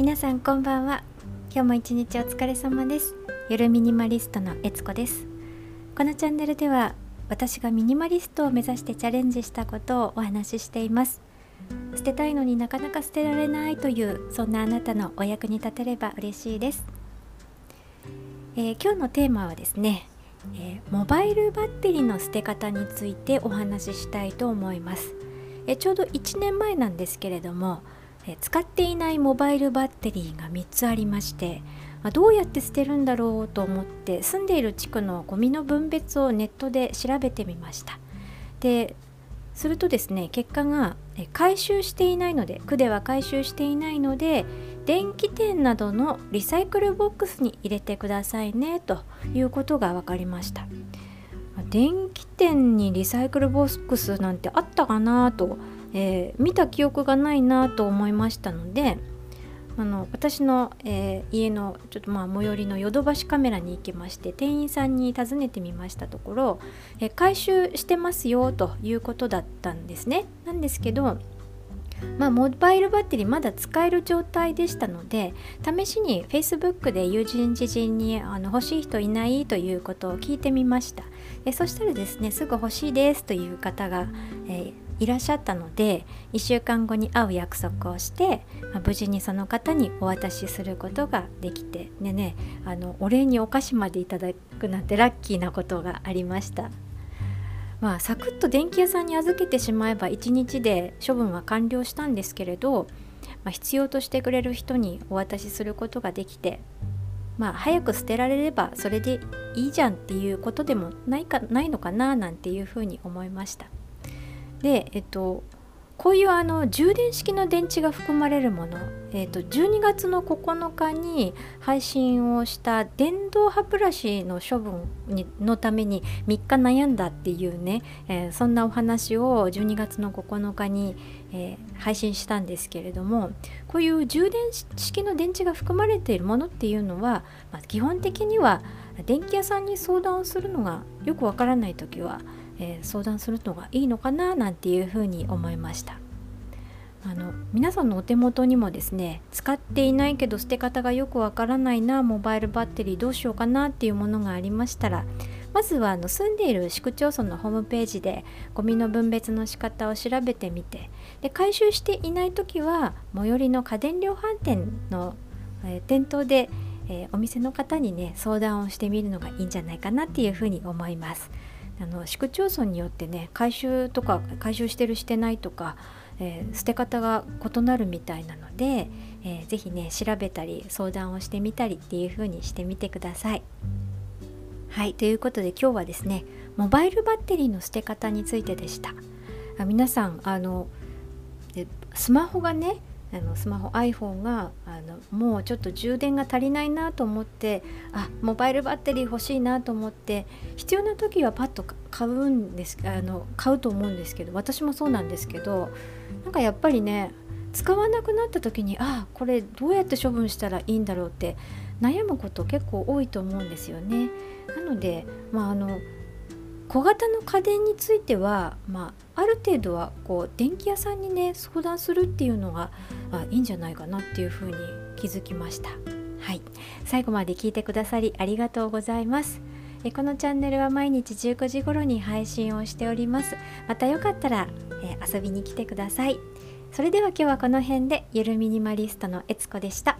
皆さんこんばんは。今日も一日お疲れ様です。ゆるミニマリストのえつこです。このチャンネルでは私がミニマリストを目指してチャレンジしたことをお話ししています。捨てたいのになかなか捨てられないというそんなあなたのお役に立てれば嬉しいです、えー、今日のテーマはですね、えー、モバイルバッテリーの捨て方についてお話ししたいと思います、えー、ちょうど1年前なんですけれども使っていないモバイルバッテリーが3つありましてどうやって捨てるんだろうと思って住んでいる地区のゴミの分別をネットで調べてみました。でするとですね結果が回収していないので区では回収していないので電気店などのリサイクルボックスに入れてくださいねということが分かりました。電気店にリサイクルボックスなんてあったかなとえー、見た記憶がないなと思いましたのであの私の、えー、家のちょっとまあ最寄りのヨドバシカメラに行きまして店員さんに尋ねてみましたところ、えー、回収してますよということだったんですね。なんですけどまあ、モバイルバッテリーまだ使える状態でしたので試しに Facebook で友人知人にあの欲しい人いないということを聞いてみましたえそしたらですねすぐ欲しいですという方が、えーいらっしゃったので1週間後に会う約束をして、まあ、無事にその方にお渡しすることができてでねあのお礼にお菓子までいただくなんてラッキーなことがありました。まあ、サクッと電気屋さんに預けてしまえば1日で処分は完了したんですけれど、まあ、必要としてくれる人にお渡しすることができて、まあ、早く捨てられればそれでいいじゃんっていうことでもないかないのかななんていうふうに思いました。で、えっと、こういうあの充電式の電池が含まれるもの、えーと、12月の9日に配信をした電動歯ブラシの処分にのために3日悩んだっていうね、えー、そんなお話を12月の9日に、えー、配信したんですけれどもこういう充電式の電池が含まれているものっていうのは、まあ、基本的には電気屋さんに相談をするのがよくわからない時はえー、相談するのがいいのかななんていうふうに思いましたあの皆さんのお手元にもですね使っていないけど捨て方がよくわからないなモバイルバッテリーどうしようかなっていうものがありましたらまずはあの住んでいる市区町村のホームページでゴミの分別の仕方を調べてみてで回収していない時は最寄りの家電量販店の、えー、店頭で、えー、お店の方にね相談をしてみるのがいいんじゃないかなっていうふうに思います。あの市区町村によってね回収とか回収してるしてないとか、えー、捨て方が異なるみたいなので、えー、ぜひね調べたり相談をしてみたりっていう風にしてみてください。はいということで今日はですねモバイルバッテリーの捨て方についてでした。あ皆さんあのスマホがねあのスマホ iPhone があのもうちょっと充電が足りないなと思ってあモバイルバッテリー欲しいなと思って必要な時はパッと買うんですあの買うと思うんですけど私もそうなんですけどなんかやっぱりね使わなくなった時にあこれどうやって処分したらいいんだろうって悩むこと結構多いと思うんですよね。なので、まあ、あの小型の家電については、まあ、ある程度はこう電気屋さんにね相談するっていうのがあいいんじゃないかなっていうふうに気づきました。はい、最後まで聞いてくださりありがとうございます。えこのチャンネルは毎日19時頃に配信をしております。またよかったら、え遊びに来てください。それでは今日はこの辺でゆるミニマリストのえつこでした。